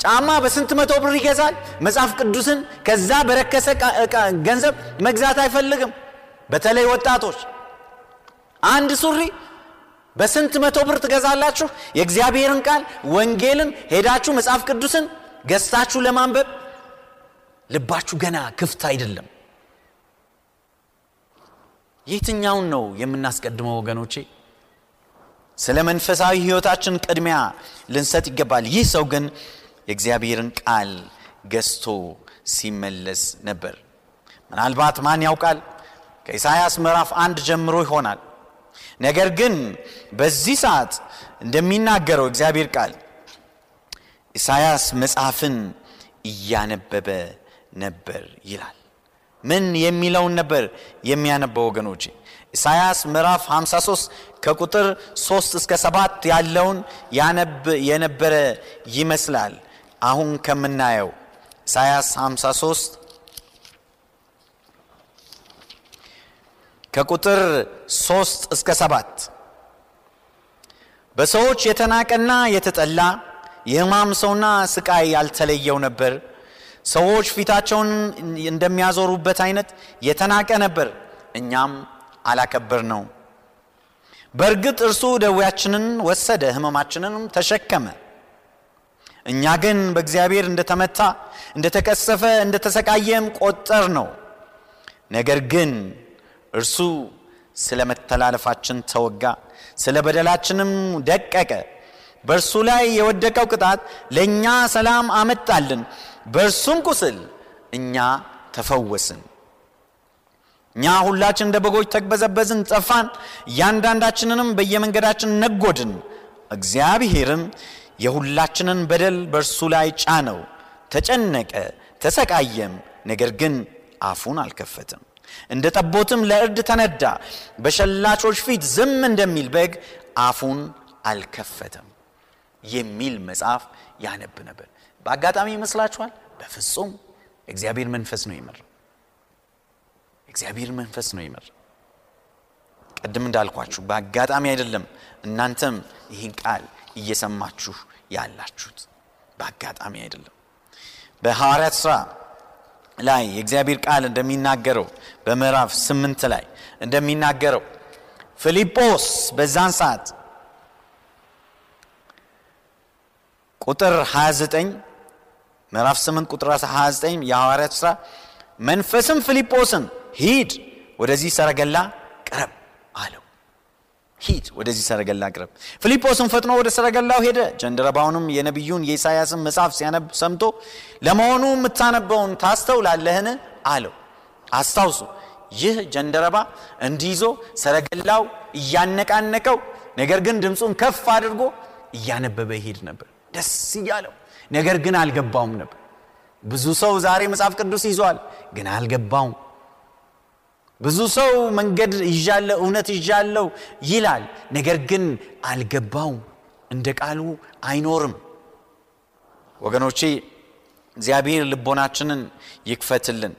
ጫማ በስንት መቶ ብር ይገዛል። መጽሐፍ ቅዱስን ከዛ በረከሰ ገንዘብ መግዛት አይፈልግም። በተለይ ወጣቶች አንድ ሱሪ በስንት መቶ ብር ትገዛላችሁ? የእግዚአብሔርን ቃል ወንጌልን ሄዳችሁ መጽሐፍ ቅዱስን ገዝታችሁ ለማንበብ ልባችሁ ገና ክፍት አይደለም። የትኛውን ነው የምናስቀድመው ወገኖቼ? ስለ መንፈሳዊ ሕይወታችን ቅድሚያ ልንሰጥ ይገባል። ይህ ሰው ግን የእግዚአብሔርን ቃል ገዝቶ ሲመለስ ነበር። ምናልባት ማን ያውቃል ከኢሳይያስ ምዕራፍ አንድ ጀምሮ ይሆናል። ነገር ግን በዚህ ሰዓት እንደሚናገረው እግዚአብሔር ቃል ኢሳይያስ መጽሐፍን እያነበበ ነበር ይላል። ምን የሚለውን ነበር የሚያነበው ወገኖቼ? ኢሳይያስ ምዕራፍ 53 ከቁጥር 3 እስከ 7 ያለውን ያነብ የነበረ ይመስላል። አሁን ከምናየው ኢሳይያስ 53 ከቁጥር 3 እስከ 7 በሰዎች የተናቀና የተጠላ የሕማም ሰውና ስቃይ ያልተለየው ነበር። ሰዎች ፊታቸውን እንደሚያዞሩበት አይነት የተናቀ ነበር፣ እኛም አላከበር ነው። በእርግጥ እርሱ ደዌያችንን ወሰደ፣ ሕመማችንንም ተሸከመ። እኛ ግን በእግዚአብሔር እንደተመታ እንደተቀሰፈ እንደተሰቃየም ቆጠር ነው። ነገር ግን እርሱ ስለ መተላለፋችን ተወጋ፣ ስለ በደላችንም ደቀቀ። በእርሱ ላይ የወደቀው ቅጣት ለእኛ ሰላም አመጣልን፣ በእርሱም ቁስል እኛ ተፈወስን። እኛ ሁላችን እንደ በጎች ተቅበዘበዝን፣ ጠፋን፣ እያንዳንዳችንንም በየመንገዳችን ነጎድን። እግዚአብሔርም የሁላችንን በደል በእርሱ ላይ ጫነው። ተጨነቀ፣ ተሰቃየም፣ ነገር ግን አፉን አልከፈትም። እንደ ጠቦትም ለእርድ ተነዳ፣ በሸላቾች ፊት ዝም እንደሚል በግ አፉን አልከፈተም የሚል መጽሐፍ ያነብ ነበር። በአጋጣሚ ይመስላችኋል? በፍጹም እግዚአብሔር መንፈስ ነው ይመር እግዚአብሔር መንፈስ ነው ይመር። ቅድም እንዳልኳችሁ በአጋጣሚ አይደለም። እናንተም ይህን ቃል እየሰማችሁ ያላችሁት በአጋጣሚ አይደለም። በሐዋርያት ሥራ ላይ የእግዚአብሔር ቃል እንደሚናገረው በምዕራፍ ስምንት ላይ እንደሚናገረው ፊልጶስ በዛን ሰዓት ቁጥር 29 ምዕራፍ 8 ቁጥር 29 የሐዋርያት ሥራ መንፈስም ፊልጶስን ሂድ ወደዚህ ሰረገላ ቅረብ አለው። ሂድ ወደዚህ ሰረገላ ቅረብ። ፊልጶስም ፈጥኖ ወደ ሰረገላው ሄደ። ጀንደረባውንም የነቢዩን የኢሳያስን መጽሐፍ ሲያነብ ሰምቶ ለመሆኑ የምታነበውን ታስተውላለህን አለው። አስታውሱ፣ ይህ ጀንደረባ እንዲይዞ ሰረገላው እያነቃነቀው፣ ነገር ግን ድምፁን ከፍ አድርጎ እያነበበ ይሄድ ነበር ደስ እያለው። ነገር ግን አልገባውም ነበር። ብዙ ሰው ዛሬ መጽሐፍ ቅዱስ ይዟል፣ ግን አልገባውም። ብዙ ሰው መንገድ ይዣለሁ እውነት ይዣለሁ ይላል፣ ነገር ግን አልገባውም። እንደ ቃሉ አይኖርም። ወገኖቼ እግዚአብሔር ልቦናችንን ይክፈትልን።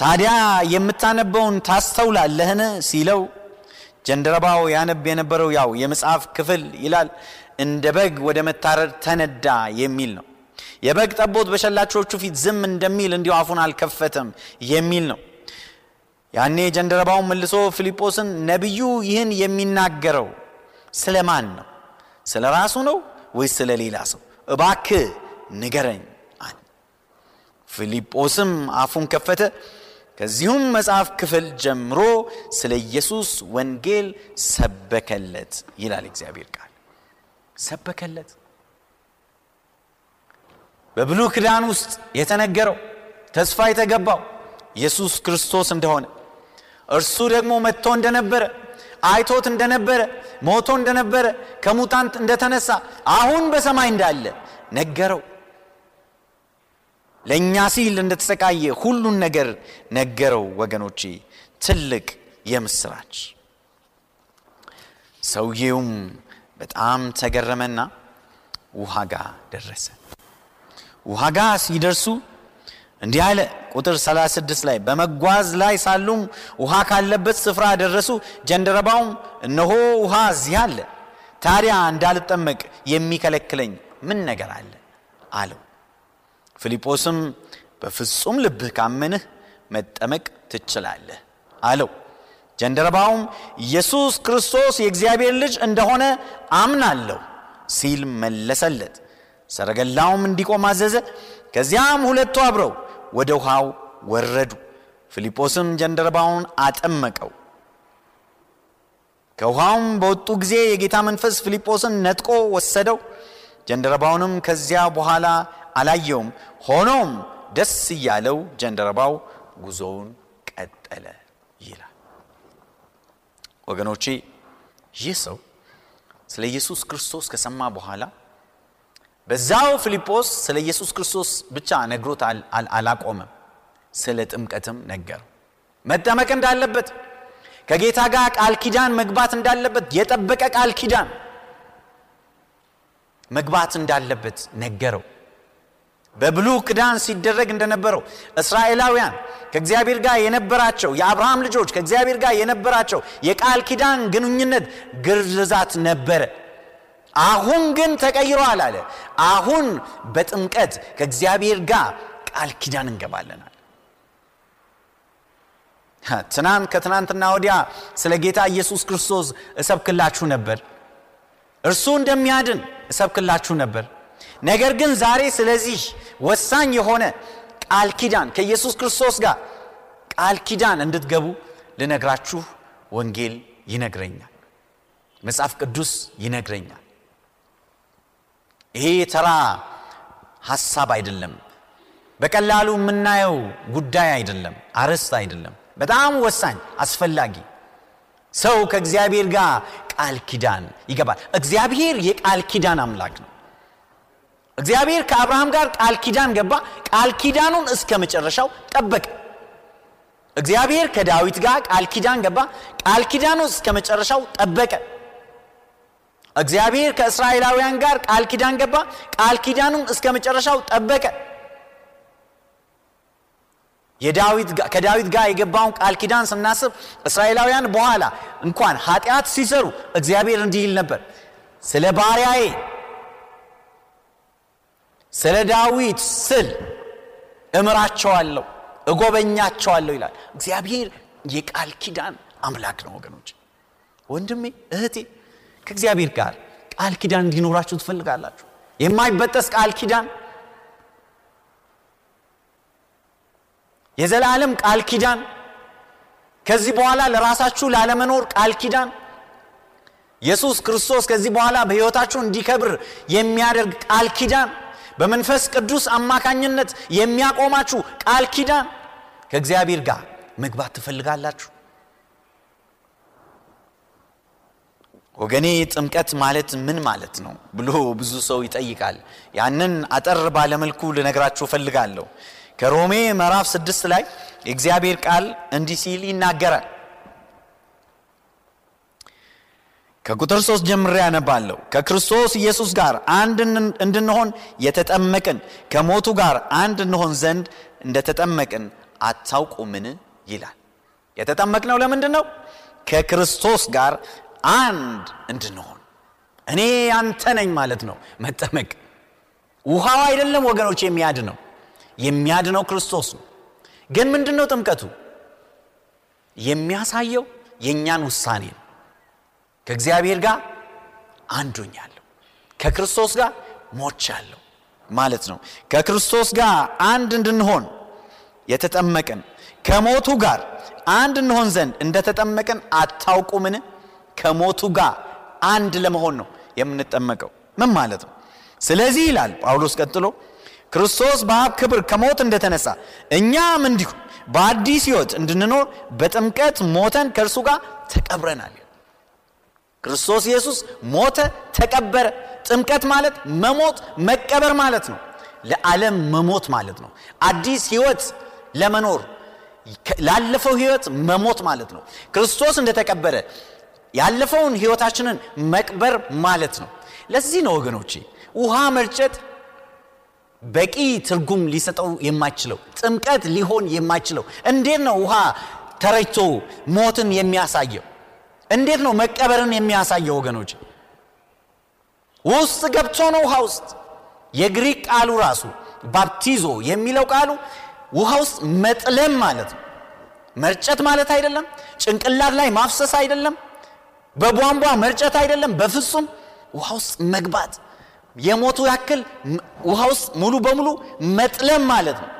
ታዲያ የምታነበውን ታስተውላለህን ሲለው ጀንደረባው ያነብ የነበረው ያው የመጽሐፍ ክፍል ይላል እንደ በግ ወደ መታረድ ተነዳ የሚል ነው። የበግ ጠቦት በሸላቾቹ ፊት ዝም እንደሚል እንዲሁ አፉን አልከፈተም የሚል ነው። ያኔ ጀንደረባውን መልሶ ፊልጶስን ነቢዩ ይህን የሚናገረው ስለ ማን ነው? ስለ ራሱ ነው ወይስ ስለ ሌላ ሰው? እባክህ ንገረኝ አለ። ፊልጶስም አፉን ከፈተ። ከዚሁም መጽሐፍ ክፍል ጀምሮ ስለ ኢየሱስ ወንጌል ሰበከለት ይላል እግዚአብሔር ቃል። ሰበከለት። በብሉይ ኪዳን ውስጥ የተነገረው ተስፋ የተገባው ኢየሱስ ክርስቶስ እንደሆነ እርሱ ደግሞ መጥቶ እንደነበረ አይቶት እንደነበረ ሞቶ እንደነበረ ከሙታን እንደተነሳ አሁን በሰማይ እንዳለ ነገረው። ለእኛ ሲል እንደተሰቃየ ሁሉን ነገር ነገረው። ወገኖቼ ትልቅ የምስራች። ሰውዬውም በጣም ተገረመና ውሃ ጋር ደረሰ። ውሃ ጋር ሲደርሱ እንዲህ አለ። ቁጥር 36 ላይ በመጓዝ ላይ ሳሉም ውሃ ካለበት ስፍራ ደረሱ። ጀንደረባውም እነሆ ውሃ እዚህ አለ፣ ታዲያ እንዳልጠመቅ የሚከለክለኝ ምን ነገር አለ አለው። ፊልጶስም በፍጹም ልብህ ካመንህ መጠመቅ ትችላለህ አለው። ጀንደረባውም ኢየሱስ ክርስቶስ የእግዚአብሔር ልጅ እንደሆነ አምናለሁ ሲል መለሰለት። ሰረገላውም እንዲቆም አዘዘ። ከዚያም ሁለቱ አብረው ወደ ውሃው ወረዱ። ፊልጶስም ጀንደረባውን አጠመቀው። ከውሃውም በወጡ ጊዜ የጌታ መንፈስ ፊልጶስን ነጥቆ ወሰደው። ጀንደረባውንም ከዚያ በኋላ አላየውም። ሆኖም ደስ እያለው ጀንደረባው ጉዞውን ቀጠለ ይላል። ወገኖቼ ይህ ሰው ስለ ኢየሱስ ክርስቶስ ከሰማ በኋላ በዛው ፊልጶስ ስለ ኢየሱስ ክርስቶስ ብቻ ነግሮት አላቆመም። ስለ ጥምቀትም ነገረው። መጠመቅ እንዳለበት ከጌታ ጋር ቃል ኪዳን መግባት እንዳለበት የጠበቀ ቃል ኪዳን መግባት እንዳለበት ነገረው። በብሉ ክዳን ሲደረግ እንደነበረው እስራኤላውያን ከእግዚአብሔር ጋር የነበራቸው የአብርሃም ልጆች ከእግዚአብሔር ጋር የነበራቸው የቃል ኪዳን ግንኙነት ግርዛት ነበረ። አሁን ግን ተቀይሯል አለ። አሁን በጥምቀት ከእግዚአብሔር ጋር ቃል ኪዳን እንገባለናል። ትናንት ከትናንትና ወዲያ ስለ ጌታ ኢየሱስ ክርስቶስ እሰብክላችሁ ነበር። እርሱ እንደሚያድን እሰብክላችሁ ነበር። ነገር ግን ዛሬ ስለዚህ ወሳኝ የሆነ ቃል ኪዳን ከኢየሱስ ክርስቶስ ጋር ቃል ኪዳን እንድትገቡ ልነግራችሁ ወንጌል ይነግረኛል። መጽሐፍ ቅዱስ ይነግረኛል። ይሄ ተራ ሐሳብ አይደለም። በቀላሉ የምናየው ጉዳይ አይደለም። አርዕስት አይደለም። በጣም ወሳኝ አስፈላጊ ሰው ከእግዚአብሔር ጋር ቃል ኪዳን ይገባል። እግዚአብሔር የቃል ኪዳን አምላክ ነው። እግዚአብሔር ከአብርሃም ጋር ቃል ኪዳን ገባ። ቃል ኪዳኑን እስከ መጨረሻው ጠበቀ። እግዚአብሔር ከዳዊት ጋር ቃል ኪዳን ገባ። ቃል ኪዳኑን እስከ መጨረሻው ጠበቀ። እግዚአብሔር ከእስራኤላውያን ጋር ቃል ኪዳን ገባ። ቃል ኪዳኑን እስከ መጨረሻው ጠበቀ። ከዳዊት ጋር የገባውን ቃል ኪዳን ስናስብ እስራኤላውያን በኋላ እንኳን ኃጢአት ሲሰሩ እግዚአብሔር እንዲህ ይል ነበር፣ ስለ ባሪያዬ ስለ ዳዊት ስል እምራቸዋለሁ፣ እጎበኛቸዋለሁ ይላል። እግዚአብሔር የቃል ኪዳን አምላክ ነው። ወገኖች፣ ወንድሜ እህቴ፣ ከእግዚአብሔር ጋር ቃል ኪዳን እንዲኖራችሁ ትፈልጋላችሁ? የማይበጠስ ቃል ኪዳን? የዘላለም ቃል ኪዳን? ከዚህ በኋላ ለራሳችሁ ላለመኖር ቃል ኪዳን? ኢየሱስ ክርስቶስ ከዚህ በኋላ በሕይወታችሁ እንዲከብር የሚያደርግ ቃል ኪዳን? በመንፈስ ቅዱስ አማካኝነት የሚያቆማችሁ ቃል ኪዳን? ከእግዚአብሔር ጋር መግባት ትፈልጋላችሁ? ወገኔ ጥምቀት ማለት ምን ማለት ነው ብሎ ብዙ ሰው ይጠይቃል። ያንን አጠር ባለመልኩ ልነግራችሁ እፈልጋለሁ። ከሮሜ ምዕራፍ ስድስት ላይ የእግዚአብሔር ቃል እንዲህ ሲል ይናገራል። ከቁጥር ሶስት ጀምሬ ያነባለሁ። ከክርስቶስ ኢየሱስ ጋር አንድ እንድንሆን የተጠመቅን ከሞቱ ጋር አንድ እንሆን ዘንድ እንደተጠመቅን አታውቁምን? ይላል። የተጠመቅነው ለምንድን ነው? ከክርስቶስ ጋር አንድ እንድንሆን። እኔ አንተ ነኝ ማለት ነው መጠመቅ። ውሃው አይደለም ወገኖች የሚያድነው፣ የሚያድነው ክርስቶስ ነው። ግን ምንድን ነው ጥምቀቱ? የሚያሳየው የእኛን ውሳኔ ነው። ከእግዚአብሔር ጋር አንዱኛለሁ፣ ከክርስቶስ ጋር ሞቻለሁ ማለት ነው። ከክርስቶስ ጋር አንድ እንድንሆን የተጠመቅን ከሞቱ ጋር አንድ እንሆን ዘንድ እንደተጠመቅን አታውቁምን? ከሞቱ ጋር አንድ ለመሆን ነው የምንጠመቀው። ምን ማለት ነው? ስለዚህ ይላል ጳውሎስ ቀጥሎ ክርስቶስ በአብ ክብር ከሞት እንደተነሳ እኛም እንዲሁ በአዲስ ሕይወት እንድንኖር በጥምቀት ሞተን ከእርሱ ጋር ተቀብረናል። ክርስቶስ ኢየሱስ ሞተ፣ ተቀበረ። ጥምቀት ማለት መሞት መቀበር ማለት ነው። ለዓለም መሞት ማለት ነው። አዲስ ሕይወት ለመኖር ላለፈው ሕይወት መሞት ማለት ነው። ክርስቶስ እንደተቀበረ ያለፈውን ሕይወታችንን መቅበር ማለት ነው። ለዚህ ነው ወገኖቼ ውሃ መርጨት በቂ ትርጉም ሊሰጠው የማይችለው ጥምቀት ሊሆን የማይችለው። እንዴት ነው ውሃ ተረጭቶ ሞትን የሚያሳየው? እንዴት ነው መቀበርን የሚያሳየው ወገኖች ውስጥ ገብቶ ነው ውሃ ውስጥ። የግሪክ ቃሉ ራሱ ባፕቲዞ የሚለው ቃሉ ውሃ ውስጥ መጥለም ማለት ነው። መርጨት ማለት አይደለም ጭንቅላት ላይ ማፍሰስ አይደለም በቧንቧ መርጨት አይደለም በፍጹም ውሃ ውስጥ መግባት የሞቱ ያክል ውሃ ውስጥ ሙሉ በሙሉ መጥለም ማለት ነው።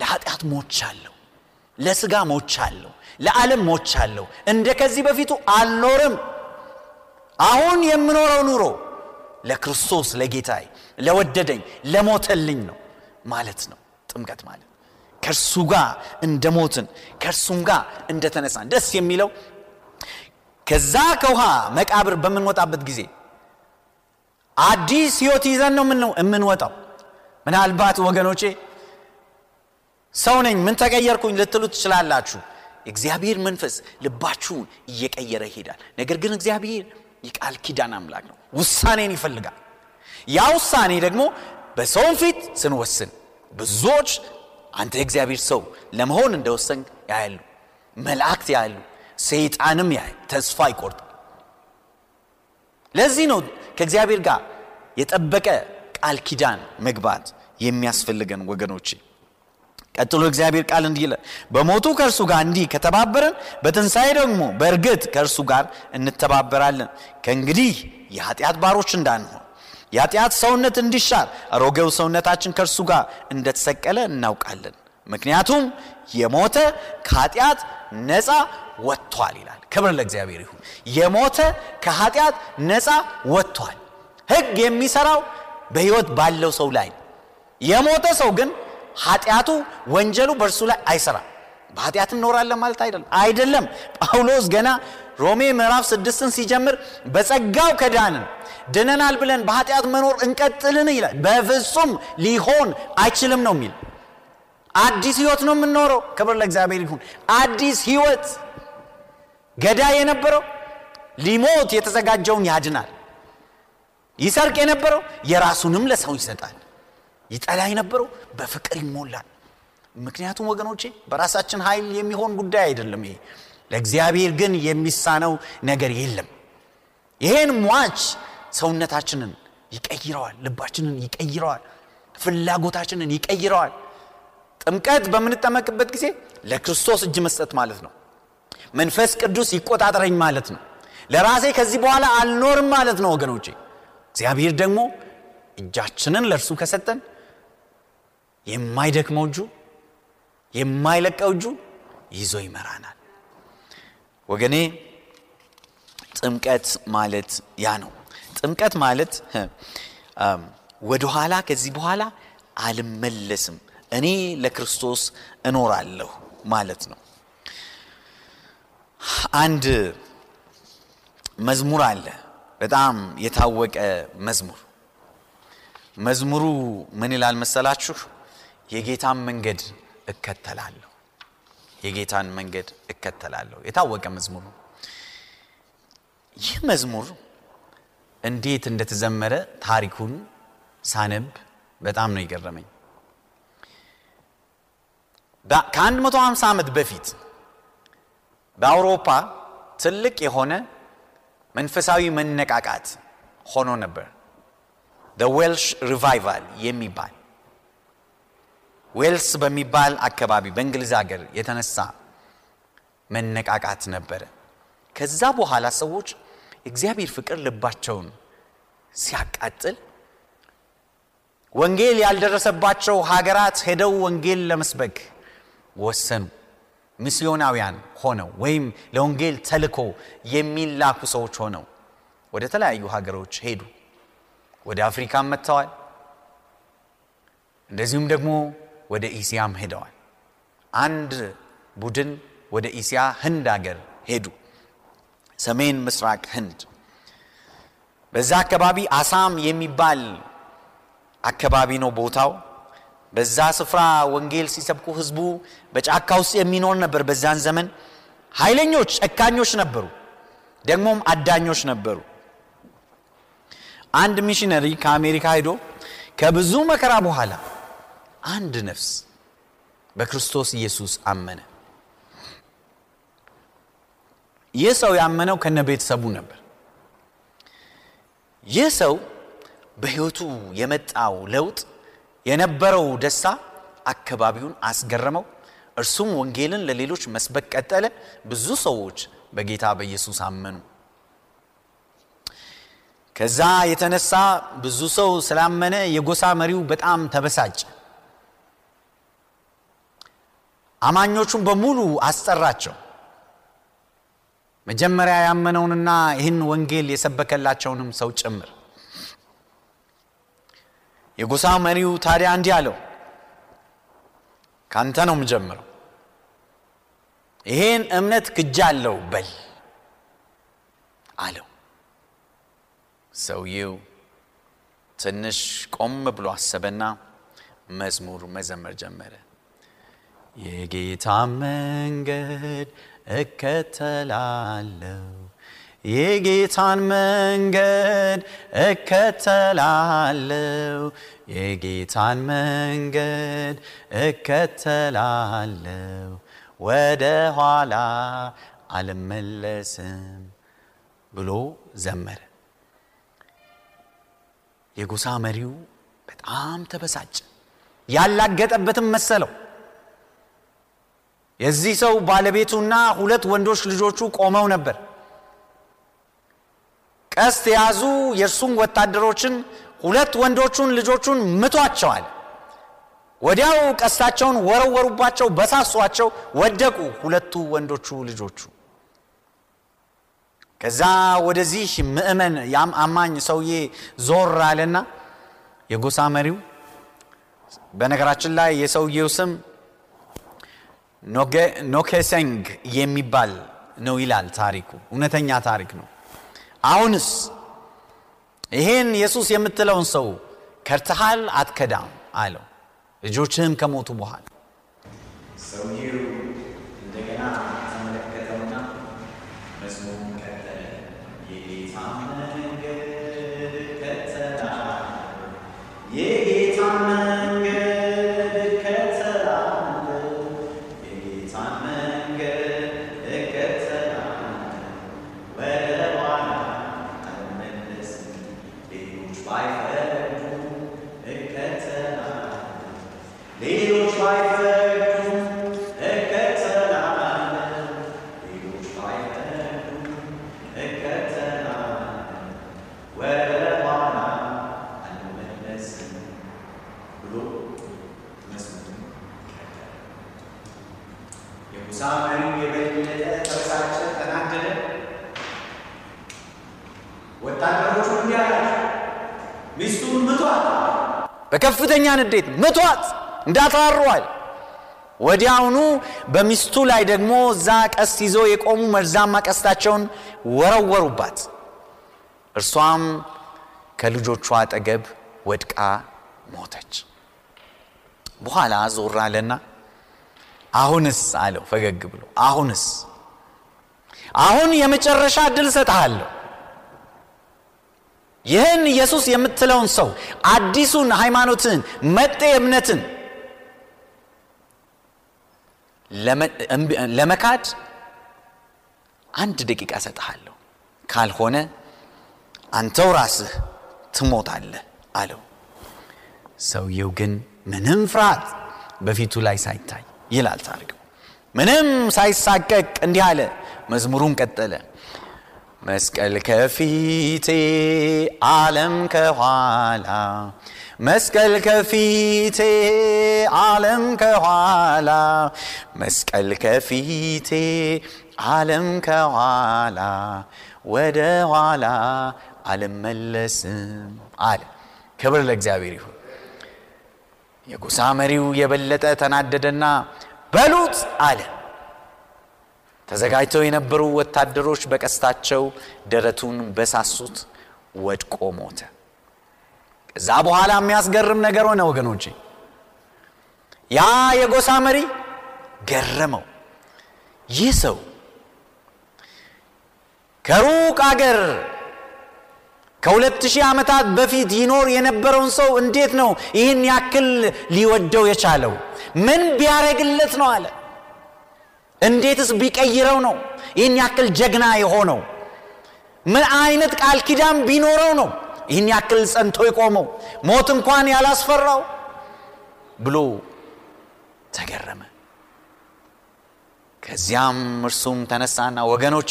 ለኃጢአት ሞቻለሁ፣ ለስጋ ሞቻለሁ፣ ለዓለም ሞቻለሁ። እንደ ከዚህ በፊቱ አልኖርም። አሁን የምኖረው ኑሮ ለክርስቶስ ለጌታዬ፣ ለወደደኝ፣ ለሞተልኝ ነው ማለት ነው። ጥምቀት ማለት ከእርሱ ጋር እንደ ሞትን ከእርሱም ጋር እንደተነሳን ደስ የሚለው ከዛ ከውሃ መቃብር በምንወጣበት ጊዜ አዲስ ህይወት ይዘን ነው የምንወጣው። ምናልባት ወገኖቼ ሰው ነኝ ምን ተቀየርኩኝ ልትሉ ትችላላችሁ። እግዚአብሔር መንፈስ ልባችሁን እየቀየረ ይሄዳል። ነገር ግን እግዚአብሔር የቃል ኪዳን አምላክ ነው። ውሳኔን ይፈልጋል። ያ ውሳኔ ደግሞ በሰውን ፊት ስንወስን ብዙዎች አንተ የእግዚአብሔር ሰው ለመሆን እንደወሰን ያያሉ፣ መላእክት ያያሉ፣ ሰይጣንም ያያል፣ ተስፋ ይቆርጣል። ለዚህ ነው ከእግዚአብሔር ጋር የጠበቀ ቃል ኪዳን መግባት የሚያስፈልገን ወገኖቼ። ቀጥሎ እግዚአብሔር ቃል እንዲህ ይላል፣ በሞቱ ከእርሱ ጋር እንዲህ ከተባበረን በትንሣኤ ደግሞ በእርግጥ ከእርሱ ጋር እንተባበራለን። ከእንግዲህ የኃጢአት ባሮች እንዳንሆን የኃጢአት ሰውነት እንዲሻር አሮጌው ሰውነታችን ከእርሱ ጋር እንደተሰቀለ እናውቃለን። ምክንያቱም የሞተ ከኃጢአት ነፃ ወጥቷል ይላል። ክብር ለእግዚአብሔር ይሁን። የሞተ ከኃጢአት ነፃ ወጥቷል። ሕግ የሚሰራው በሕይወት ባለው ሰው ላይ የሞተ ሰው ግን ኃጢአቱ ወንጀሉ በእርሱ ላይ አይሰራም። በኃጢአት እንኖራለን ማለት አይደለም አይደለም። ጳውሎስ ገና ሮሜ ምዕራፍ ስድስትን ሲጀምር በጸጋው ከዳንን ድነናል ብለን በኃጢአት መኖር እንቀጥልን ይላል። በፍጹም ሊሆን አይችልም ነው የሚል አዲስ ህይወት ነው የምንኖረው። ክብር ለእግዚአብሔር ይሁን። አዲስ ህይወት ገዳይ የነበረው ሊሞት የተዘጋጀውን ያድናል። ይሰርቅ የነበረው የራሱንም ለሰው ይሰጣል። ይጠላ የነበረው በፍቅር ይሞላል። ምክንያቱም ወገኖቼ በራሳችን ኃይል የሚሆን ጉዳይ አይደለም ይሄ። ለእግዚአብሔር ግን የሚሳነው ነገር የለም። ይሄን ሟች ሰውነታችንን ይቀይረዋል፣ ልባችንን ይቀይረዋል፣ ፍላጎታችንን ይቀይረዋል። ጥምቀት በምንጠመቅበት ጊዜ ለክርስቶስ እጅ መስጠት ማለት ነው። መንፈስ ቅዱስ ይቆጣጠረኝ ማለት ነው። ለራሴ ከዚህ በኋላ አልኖርም ማለት ነው ወገኖቼ። እግዚአብሔር ደግሞ እጃችንን ለእርሱ ከሰጠን የማይደክመው እጁ የማይለቀው እጁ ይዞ ይመራናል። ወገኔ ጥምቀት ማለት ያ ነው። ጥምቀት ማለት ወደኋላ ከዚህ በኋላ አልመለስም እኔ ለክርስቶስ እኖራለሁ ማለት ነው። አንድ መዝሙር አለ፣ በጣም የታወቀ መዝሙር። መዝሙሩ ምን ይላል መሰላችሁ? የጌታን መንገድ እከተላለሁ፣ የጌታን መንገድ እከተላለሁ። የታወቀ መዝሙር ይህ መዝሙር እንዴት እንደተዘመረ ታሪኩን ሳነብ በጣም ነው የገረመኝ። ከ150 ዓመት በፊት በአውሮፓ ትልቅ የሆነ መንፈሳዊ መነቃቃት ሆኖ ነበር። Welsh Revival የሚባል ዌልስ በሚባል አካባቢ በእንግሊዝ ሀገር የተነሳ መነቃቃት ነበረ። ከዛ በኋላ ሰዎች እግዚአብሔር ፍቅር ልባቸውን ሲያቃጥል ወንጌል ያልደረሰባቸው ሀገራት ሄደው ወንጌል ለመስበክ ወሰኑ። ሚስዮናውያን ሆነው ወይም ለወንጌል ተልኮ የሚላኩ ሰዎች ሆነው ወደ ተለያዩ ሀገሮች ሄዱ። ወደ አፍሪካም መጥተዋል። እንደዚሁም ደግሞ ወደ ኢስያም ሄደዋል። አንድ ቡድን ወደ ኢስያ ህንድ ሀገር ሄዱ። ሰሜን ምስራቅ ህንድ። በዛ አካባቢ አሳም የሚባል አካባቢ ነው ቦታው። በዛ ስፍራ ወንጌል ሲሰብኩ ህዝቡ በጫካ ውስጥ የሚኖር ነበር። በዛን ዘመን ኃይለኞች፣ ጨካኞች ነበሩ፣ ደግሞም አዳኞች ነበሩ። አንድ ሚሽነሪ ከአሜሪካ ሄዶ ከብዙ መከራ በኋላ አንድ ነፍስ በክርስቶስ ኢየሱስ አመነ። ይህ ሰው ያመነው ከነ ቤተሰቡ ነበር። ይህ ሰው በሕይወቱ የመጣው ለውጥ የነበረው ደስታ አካባቢውን አስገረመው። እርሱም ወንጌልን ለሌሎች መስበክ ቀጠለ። ብዙ ሰዎች በጌታ በኢየሱስ አመኑ። ከዛ የተነሳ ብዙ ሰው ስላመነ የጎሳ መሪው በጣም ተበሳጨ። አማኞቹን በሙሉ አስጠራቸው። መጀመሪያ ያመነውንና ይህን ወንጌል የሰበከላቸውንም ሰው ጭምር። የጎሳ መሪው ታዲያ እንዲህ አለው፣ ካንተ ነው የምጀምረው። ይሄን እምነት ክጃለሁ በል አለው። ሰውየው ትንሽ ቆም ብሎ አሰበና መዝሙር መዘመር ጀመረ። የጌታ መንገድ እከተላለሁ የጌታን መንገድ እከተላለሁ የጌታን መንገድ እከተላለሁ ወደ ኋላ አልመለስም ብሎ ዘመረ። የጎሳ መሪው በጣም ተበሳጨ። ያላገጠበትም መሰለው። የዚህ ሰው ባለቤቱና ሁለት ወንዶች ልጆቹ ቆመው ነበር። ቀስት የያዙ የእርሱም ወታደሮችን ሁለት ወንዶቹን ልጆቹን ምቷቸዋል። ወዲያው ቀስታቸውን ወረወሩባቸው፣ በሷቸው፣ ወደቁ ሁለቱ ወንዶቹ ልጆቹ። ከዛ ወደዚህ ምእመን አማኝ ሰውዬ ዞር አለና የጎሳ መሪው በነገራችን ላይ የሰውየው ስም ኖኬሰንግ የሚባል ነው ይላል ታሪኩ። እውነተኛ ታሪክ ነው። አሁንስ ይሄን ኢየሱስ የምትለውን ሰው ከርተሃል አትከዳም አለው። ልጆችህም ከሞቱ በኋላ ሰውየው እንደገና ተመለከተውና መዝሙሩን ቀጠለ። የጌታ መንገድ እከተላለሁ፣ የጌታ መንገድ እከተላለሁ፣ የጌታ መንገድ እከተላለሁ፣ ወደ ኋላ አልመለስም። ሌሎች ባይፈርዱ እከተላለሁ፣ ሌሎች ባይፈርዱ እከተላለሁ፣ ሌሎች ባይፈርዱ እከተላለሁ፣ ወደ ኋላ አልመለስም ብሎ መዝሙሩን ቀጠለ። የሙሳ መሪው የበለጠ ተበሳጨ፣ ተናደደ። ወታደሮቹ እንዲህ አላቸው፣ ሚስቱን ምቷት፣ በከፍተኛ ንዴት ምቷት፣ እንዳትራሯል። ወዲያውኑ በሚስቱ ላይ ደግሞ እዛ ቀስት ይዘው የቆሙ መርዛማ ቀስታቸውን ወረወሩባት። እርሷም ከልጆቿ አጠገብ ወድቃ ሞተች። በኋላ ዞር አለና አሁንስ አለው ፈገግ ብሎ አሁንስ አሁን የመጨረሻ እድል እሰጥሃለሁ ይህን ኢየሱስ የምትለውን ሰው አዲሱን ሃይማኖትን መጤ እምነትን ለመካድ አንድ ደቂቃ እሰጥሃለሁ፣ ካልሆነ አንተው ራስህ ትሞታለህ አለው። ሰውየው ግን ምንም ፍርሃት በፊቱ ላይ ሳይታይ ይላል ታሪክ ምንም ሳይሳቀቅ እንዲህ አለ። መዝሙሩን ቀጠለ። መስቀል ከፊቴ ዓለም ከኋላ መስቀል ከፊቴ ዓለም ከኋላ መስቀል ከፊቴ ዓለም ከኋላ ወደ ኋላ አልመለስም አለ። ክብር ለእግዚአብሔር ይሁን። የጎሳ መሪው የበለጠ ተናደደና በሉት አለ። ተዘጋጅተው የነበሩ ወታደሮች በቀስታቸው ደረቱን በሳሱት፣ ወድቆ ሞተ። ከዛ በኋላ የሚያስገርም ነገር ሆነ ወገኖቼ። ያ የጎሳ መሪ ገረመው። ይህ ሰው ከሩቅ አገር ከሁለት ሺህ ዓመታት በፊት ይኖር የነበረውን ሰው እንዴት ነው ይህን ያክል ሊወደው የቻለው? ምን ቢያደርግለት ነው አለ። እንዴትስ ቢቀይረው ነው ይህን ያክል ጀግና የሆነው? ምን አይነት ቃል ኪዳን ቢኖረው ነው ይህን ያክል ጸንቶ የቆመው ሞት እንኳን ያላስፈራው ብሎ ተገረመ። ከዚያም እርሱም ተነሳና ወገኖቼ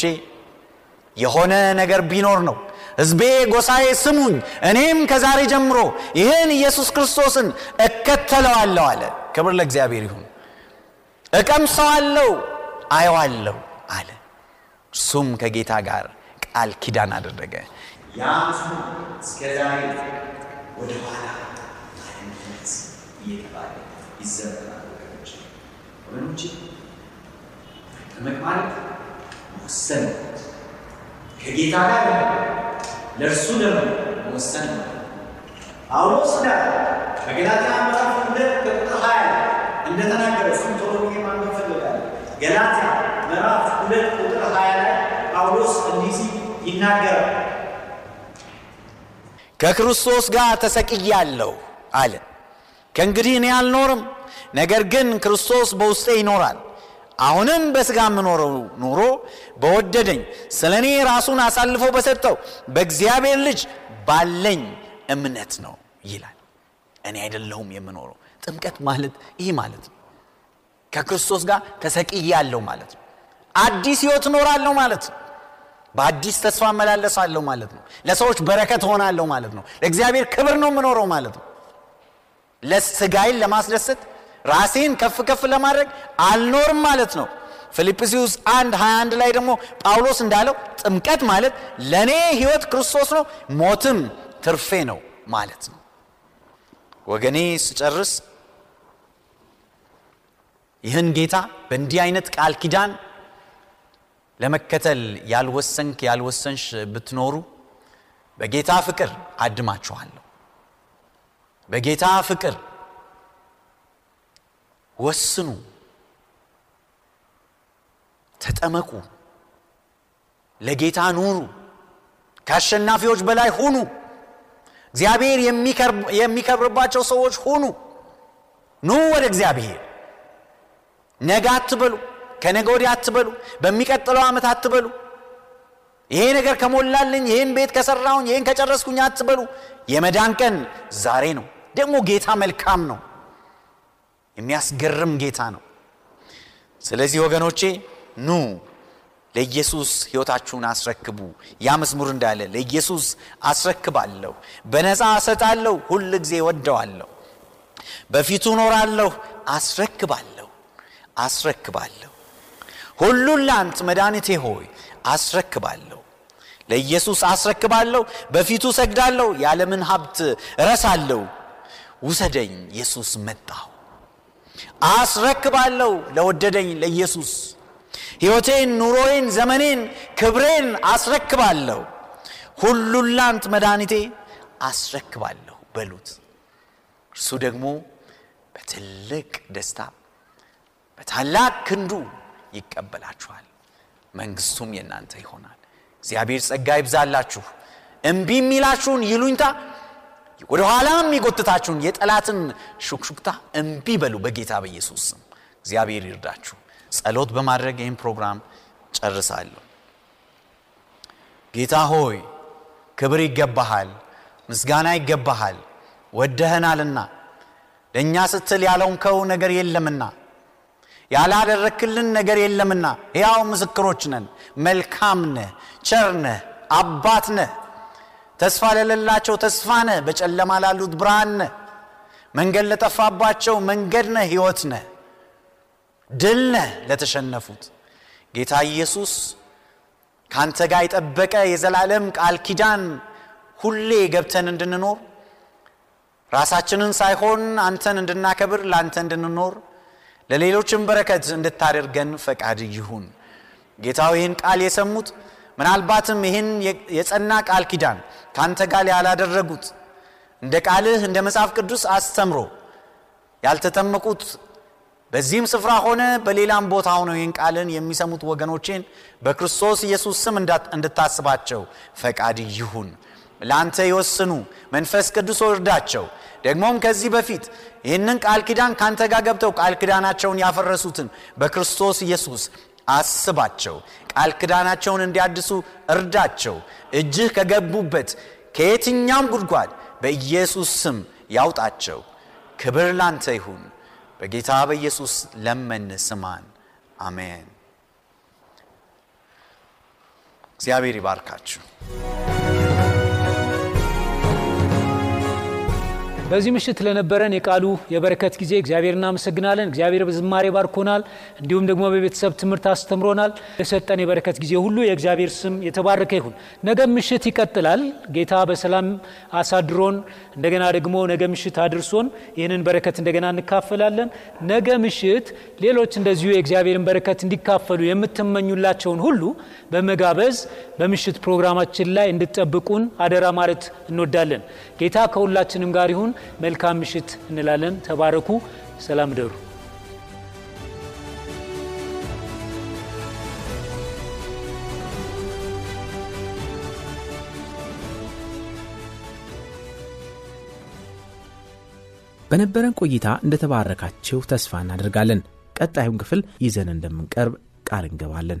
የሆነ ነገር ቢኖር ነው ሕዝቤ ጎሳዬ ስሙኝ፣ እኔም ከዛሬ ጀምሮ ይህን ኢየሱስ ክርስቶስን እከተለዋለሁ አለ። ክብር ለእግዚአብሔር ይሁን። እቀምሰዋለሁ፣ አየዋለሁ አለ። እርሱም ከጌታ ጋር ቃል ኪዳን አደረገ። ያ ዛሬ ወደ ኋላ ከጌታ ጋር ለእርሱ ደግሞ መወሰን ጳውሎስ ዳ በገላትያ ምዕራፍ ሁለት ቁጥር ሀያ እንደተናገረ እሱም ቶሎ እፈልጋለሁ። ገላትያ ምዕራፍ ሁለት ቁጥር ሀያ ላይ ጳውሎስ እንዲህ ሲል ይናገራል። ከክርስቶስ ጋር ተሰቅያለሁ አለ። ከእንግዲህ እኔ አልኖርም፣ ነገር ግን ክርስቶስ በውስጤ ይኖራል። አሁንም በሥጋ የምኖረው ኑሮ በወደደኝ ስለ እኔ ራሱን አሳልፎ በሰጠው በእግዚአብሔር ልጅ ባለኝ እምነት ነው ይላል። እኔ አይደለሁም የምኖረው። ጥምቀት ማለት ይህ ማለት ነው። ከክርስቶስ ጋር ተሰቅያለሁ ማለት ነው። አዲስ ሕይወት እኖራለሁ ማለት ነው። በአዲስ ተስፋ እመላለሳለሁ ማለት ነው። ለሰዎች በረከት ሆናለሁ ማለት ነው። ለእግዚአብሔር ክብር ነው የምኖረው ማለት ነው። ለስጋይን ለማስደሰት ራሴን ከፍ ከፍ ለማድረግ አልኖርም ማለት ነው። ፊልጵስዩስ 1 21 ላይ ደግሞ ጳውሎስ እንዳለው ጥምቀት ማለት ለእኔ ሕይወት ክርስቶስ ነው፣ ሞትም ትርፌ ነው ማለት ነው። ወገኔ ስጨርስ ይህን ጌታ በእንዲህ አይነት ቃል ኪዳን ለመከተል ያልወሰንክ ያልወሰንሽ ብትኖሩ በጌታ ፍቅር አድማችኋለሁ። በጌታ ፍቅር ወስኑ፣ ተጠመቁ፣ ለጌታ ኑሩ፣ ከአሸናፊዎች በላይ ሁኑ፣ እግዚአብሔር የሚከብርባቸው ሰዎች ሁኑ። ኑ ወደ እግዚአብሔር። ነገ አትበሉ፣ ከነገ ወዲያ አትበሉ፣ በሚቀጥለው ዓመት አትበሉ፣ ይሄ ነገር ከሞላልኝ፣ ይህን ቤት ከሰራሁኝ፣ ይህን ከጨረስኩኝ አትበሉ። የመዳን ቀን ዛሬ ነው። ደግሞ ጌታ መልካም ነው። የሚያስገርም ጌታ ነው። ስለዚህ ወገኖቼ ኑ ለኢየሱስ ሕይወታችሁን አስረክቡ። ያ መዝሙር እንዳለ ለኢየሱስ አስረክባለሁ፣ በነፃ እሰጣለሁ፣ ሁል ጊዜ ወደዋለሁ፣ በፊቱ እኖራለሁ፣ አስረክባለሁ፣ አስረክባለሁ። ሁሉን ላንት መድኃኒቴ ሆይ አስረክባለሁ፣ ለኢየሱስ አስረክባለሁ፣ በፊቱ ሰግዳለሁ፣ የዓለምን ሀብት እረሳለሁ። ውሰደኝ ኢየሱስ መጣሁ አስረክባለሁ ለወደደኝ ለኢየሱስ ሕይወቴን፣ ኑሮዬን፣ ዘመኔን፣ ክብሬን አስረክባለሁ። ሁሉን ላንት መድኃኒቴ አስረክባለሁ በሉት። እርሱ ደግሞ በትልቅ ደስታ በታላቅ ክንዱ ይቀበላችኋል፣ መንግሥቱም የእናንተ ይሆናል። እግዚአብሔር ጸጋ ይብዛላችሁ። እምቢ የሚላችሁን ይሉኝታ ወደ ኋላ የሚጎትታችሁን የጠላትን ሹክሹክታ እምቢ በሉ በጌታ በኢየሱስ ስም። እግዚአብሔር ይርዳችሁ። ጸሎት በማድረግ ይህን ፕሮግራም ጨርሳለሁ። ጌታ ሆይ ክብር ይገባሃል ምስጋና ይገባሃል። ወደህናልና ለእኛ ስትል ያለውንከው ነገር የለምና ያላደረክልን ነገር የለምና ሕያው ምስክሮች ነን። መልካም ነህ ቸር ነህ አባት ነህ። ተስፋ ለሌላቸው ተስፋ ነህ በጨለማ ላሉት ብርሃን ነህ። መንገድ ለጠፋባቸው መንገድ ነህ ሕይወት ነህ። ድል ነህ ለተሸነፉት። ጌታ ኢየሱስ ከአንተ ጋር የጠበቀ የዘላለም ቃል ኪዳን ሁሌ ገብተን እንድንኖር ራሳችንን ሳይሆን አንተን እንድናከብር ለአንተ እንድንኖር ለሌሎችም በረከት እንድታደርገን ፈቃድ ይሁን። ጌታው ይህን ቃል የሰሙት ምናልባትም ይህን የጸና ቃል ኪዳን ከአንተ ጋር ያላደረጉት እንደ ቃልህ እንደ መጽሐፍ ቅዱስ አስተምሮ ያልተጠመቁት በዚህም ስፍራ ሆነ በሌላም ቦታ ሆነው ይህን ቃልን የሚሰሙት ወገኖቼን በክርስቶስ ኢየሱስ ስም እንድታስባቸው ፈቃድ ይሁን ለአንተ ይወስኑ መንፈስ ቅዱስ ወርዳቸው። ደግሞም ከዚህ በፊት ይህንን ቃል ኪዳን ከአንተ ጋር ገብተው ቃል ኪዳናቸውን ያፈረሱትን በክርስቶስ ኢየሱስ አስባቸው። ቃል ኪዳናቸውን እንዲያድሱ እርዳቸው። እጅህ ከገቡበት ከየትኛም ጉድጓድ በኢየሱስ ስም ያውጣቸው። ክብር ላንተ ይሁን። በጌታ በኢየሱስ ለመን ስማን። አሜን። እግዚአብሔር ይባርካችሁ በዚህ ምሽት ለነበረን የቃሉ የበረከት ጊዜ እግዚአብሔር እናመሰግናለን። እግዚአብሔር በዝማሬ ባርኮናል። እንዲሁም ደግሞ በቤተሰብ ትምህርት አስተምሮናል። የሰጠን የበረከት ጊዜ ሁሉ የእግዚአብሔር ስም የተባረከ ይሁን። ነገ ምሽት ይቀጥላል። ጌታ በሰላም አሳድሮን እንደገና ደግሞ ነገ ምሽት አድርሶን ይህንን በረከት እንደገና እንካፈላለን። ነገ ምሽት ሌሎች እንደዚሁ የእግዚአብሔርን በረከት እንዲካፈሉ የምትመኙላቸውን ሁሉ በመጋበዝ በምሽት ፕሮግራማችን ላይ እንድጠብቁን አደራ ማለት እንወዳለን። ጌታ ከሁላችንም ጋር ይሁን መልካም ምሽት እንላለን። ተባረኩ። ሰላም ደሩ። በነበረን ቆይታ እንደተባረካችሁ ተስፋ እናደርጋለን። ቀጣዩን ክፍል ይዘን እንደምንቀርብ ቃል እንገባለን